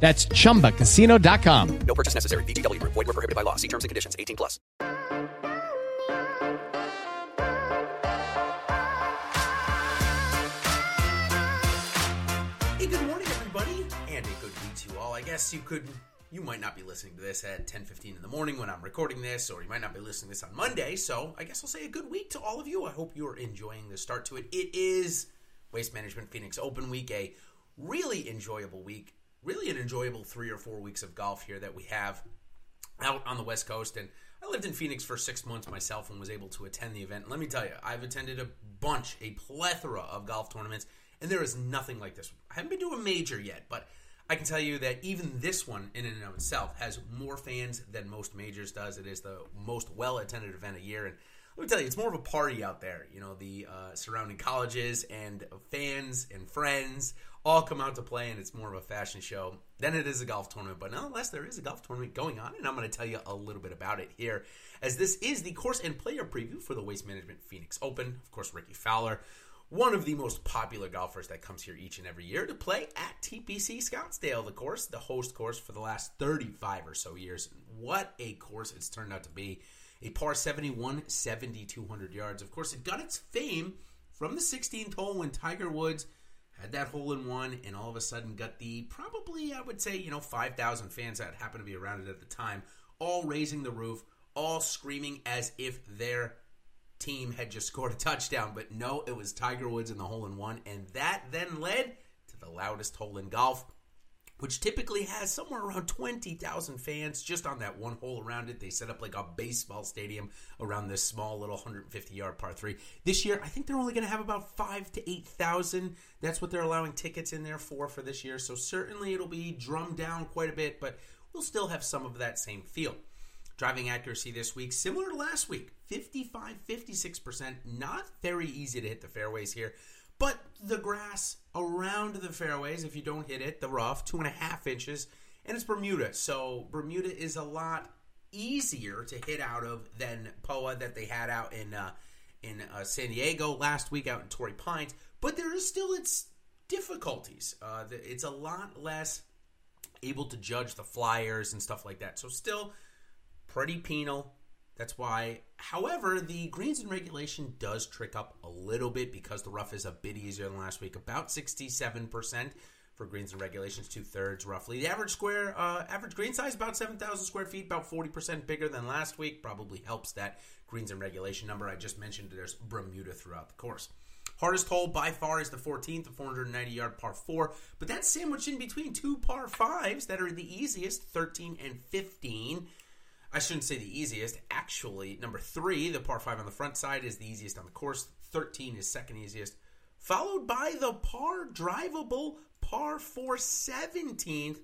That's chumbacasino.com. No purchase necessary. VGW Group. Void were prohibited by law. See terms and conditions. 18 plus. Hey, good morning, everybody, and a good week to you all. I guess you could, you might not be listening to this at 10:15 in the morning when I'm recording this, or you might not be listening to this on Monday. So I guess I'll say a good week to all of you. I hope you are enjoying the start to it. It is Waste Management Phoenix Open Week, a really enjoyable week, really an enjoyable three or four weeks of golf here that we have out on the West Coast. And I lived in Phoenix for six months myself and was able to attend the event. And let me tell you, I've attended a bunch, a plethora of golf tournaments, and there is nothing like this. I haven't been to a major yet, but I can tell you that even this one, in and of itself, has more fans than most majors does. It is the most well attended event a year. And let me tell you, it's more of a party out there. You know, the uh, surrounding colleges and fans and friends all come out to play, and it's more of a fashion show than it is a golf tournament. But nonetheless, there is a golf tournament going on, and I'm going to tell you a little bit about it here, as this is the course and player preview for the Waste Management Phoenix Open. Of course, Rickie Fowler, one of the most popular golfers that comes here each and every year to play at TPC Scottsdale, the course, the host course for the last 35 or so years. What a course it's turned out to be a par 71, 7,200 yards. Of course, it got its fame from the 16th hole when Tiger Woods had that hole in one and all of a sudden got the probably, I would say, you know, 5,000 fans that happened to be around it at the time, all raising the roof, all screaming as if their team had just scored a touchdown. But no, it was Tiger Woods in the hole in one. And that then led to the loudest hole in golf which typically has somewhere around 20,000 fans just on that one hole around it. They set up like a baseball stadium around this small little 150 yard par 3. This year, I think they're only going to have about 5 to 8,000. That's what they're allowing tickets in there for for this year. So certainly it'll be drummed down quite a bit, but we'll still have some of that same feel. Driving accuracy this week, similar to last week, 55 56%. Not very easy to hit the fairways here. But the grass around the fairways, if you don't hit it, the rough, two and a half inches, and it's Bermuda. So Bermuda is a lot easier to hit out of than Poa that they had out in uh, in uh, San Diego last week out in Torrey Pines. But there is still its difficulties. Uh, it's a lot less able to judge the flyers and stuff like that. So still pretty penal. That's why, however, the greens and regulation does trick up a little bit because the rough is a bit easier than last week, about 67% for greens and regulations, two thirds roughly. The average square, uh, average green size about 7,000 square feet, about 40% bigger than last week. Probably helps that greens and regulation number I just mentioned. There's Bermuda throughout the course. Hardest hole by far is the 14th, the 490 yard par 4, but that's sandwiched in between two par 5s that are the easiest, 13 and 15. I shouldn't say the easiest. Actually, number three, the par five on the front side, is the easiest on the course. 13 is second easiest. Followed by the par drivable par 4 17th.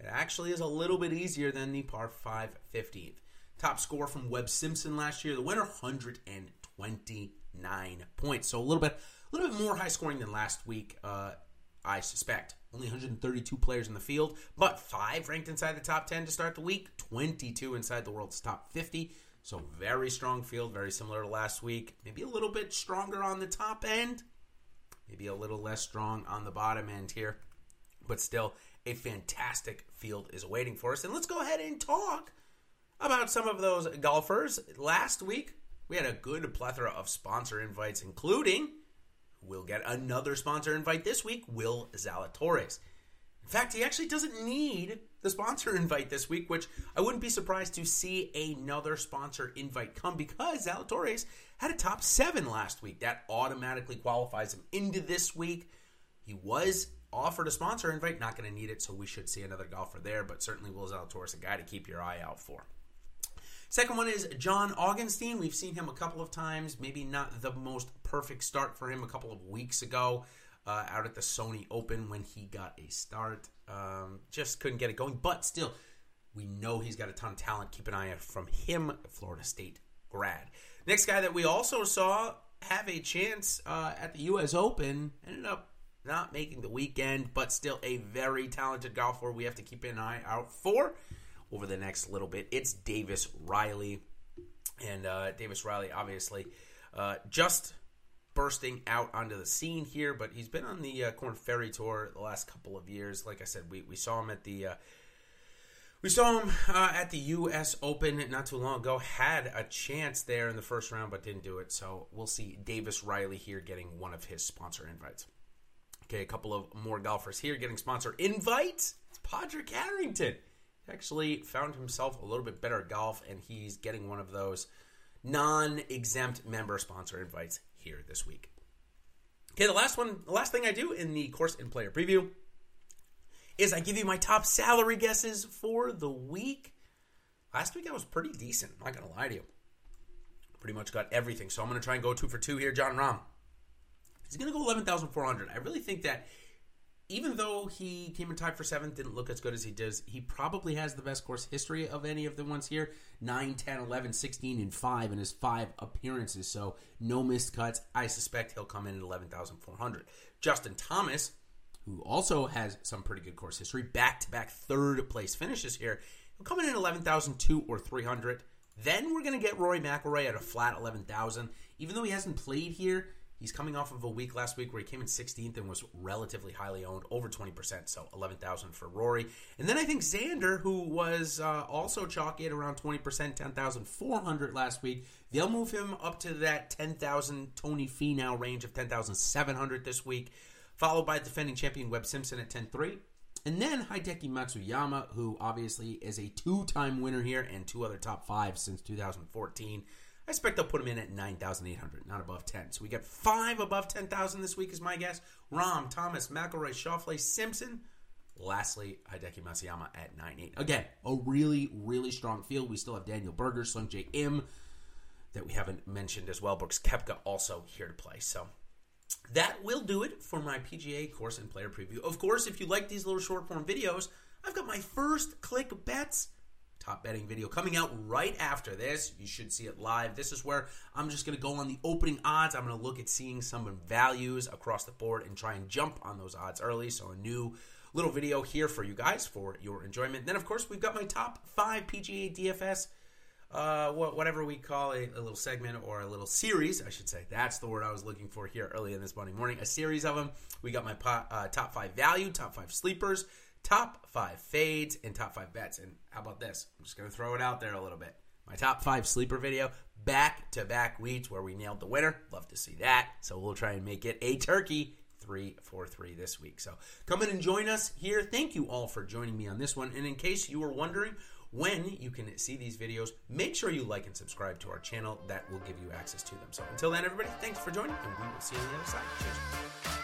It actually is a little bit easier than the par 5 15th. Top score from Webb Simpson last year, the winner 129 points. So a little bit a little bit more high scoring than last week, uh, I suspect. Only 132 players in the field, but five ranked inside the top 10 to start the week, 22 inside the world's top 50. So very strong field, very similar to last week. Maybe a little bit stronger on the top end, maybe a little less strong on the bottom end here, but still a fantastic field is waiting for us. And let's go ahead and talk about some of those golfers. Last week, we had a good plethora of sponsor invites, including we'll get another sponsor invite this week, Will Zalatoris. In fact, he actually doesn't need the sponsor invite this week, which I wouldn't be surprised to see another sponsor invite come because Zalatoris had a top seven last week. That automatically qualifies him into this week. He was offered a sponsor invite, not going to need it, so we should see another golfer there, but certainly Will Zalatoris, a guy to keep your eye out for. Second one is John Augenstein. We've seen him a couple of times, maybe not the most perfect start for him a couple of weeks ago uh, out at the Sony Open when he got a start. Um, just couldn't get it going, but still, we know he's got a ton of talent. Keep an eye out from him, Florida State grad. Next guy that we also saw have a chance uh, at the U.S. Open ended up not making the weekend, but still a very talented golfer we have to keep an eye out for over the next little bit. It's Davis Riley. And uh, Davis Riley, obviously, uh, just bursting out onto the scene here, but he's been on the uh, Korn Ferry Tour the last couple of years. Like I said, we, we saw him at the. Uh, we saw him uh, at the U.S. Open not too long ago. Had a chance there in the first round, but didn't do it. So we'll see Davis Riley here getting one of his sponsor invites. Okay, a couple of more golfers here getting sponsor invites. It's Padraig Harrington. He actually found himself a little bit better at golf, and he's getting one of those non-exempt member sponsor invites here this week. Okay, the last one, the last thing I do in the course and player preview is I give you my top salary guesses for the week. Last week I was pretty decent. I'm not gonna lie to you. Pretty much got everything. So I'm gonna try and go two for two here. Jon Rahm. He's gonna go eleven thousand four hundred. I really think that even though he came in tied for seventh, didn't look as good as he does, he probably has the best course history of any of the ones here 9, 10, 11, 16, and 5 in his five appearances. So no missed cuts. I suspect he'll come in at 11,400. Justin Thomas, who also has some pretty good course history, back to back third place finishes here, he'll come in at 11,002 or 300. Then we're going to get Rory McIlroy at a flat 11,000. Even though he hasn't played here, He's coming off of a week last week where he came in 16th and was relatively highly owned, over 20%, so 11,000 for Rory. And then I think Xander, who was uh, also chalky at around 20%, 10,400 last week, they'll move him up to that 10,000 Tony Finau range of 10,700 this week, followed by defending champion Webb Simpson at 10.3. And then Hideki Matsuyama, who obviously is a two-time winner here and two other top five since 2014. I expect they'll put him in at 9,800, not above 10. So we got five above 10,000 this week, is my guess. Rahm, Thomas, McIlroy, Schauffele, Simpson. Lastly, Hideki Matsuyama at 9.8. Again, a really, really strong field. We still have Daniel Berger, Sungjae Im that we haven't mentioned as well. Brooks Koepka also here to play. So that will do it for my PGA course and player preview. Of course, if you like these little short form videos, I've got my first click bets top betting video coming out right after this. You should see it live. This is where I'm just going to go on the opening odds. I'm going to look at seeing some values across the board and try and jump on those odds early. So a new little video here for you guys for your enjoyment. Then of course we've got my top five PGA DFS. Uh, whatever we call a, a, little segment or a little series, I should say. That's the word I was looking for here early in this Monday morning. A series of them. We got my po- uh, top five value, top five sleepers, top five fades and top five bets. And how about this? I'm just going to throw it out there a little bit. My top five sleeper video, back to back weeks where we nailed the winner. Love to see that. So we'll try and make it a turkey three four three this week. So come in and join us here. Thank you all for joining me on this one. And in case you were wondering when you can see these videos, make sure you like and subscribe to our channel. That will give you access to them. So until then, everybody, thanks for joining, and we will see you on the other side. Cheers.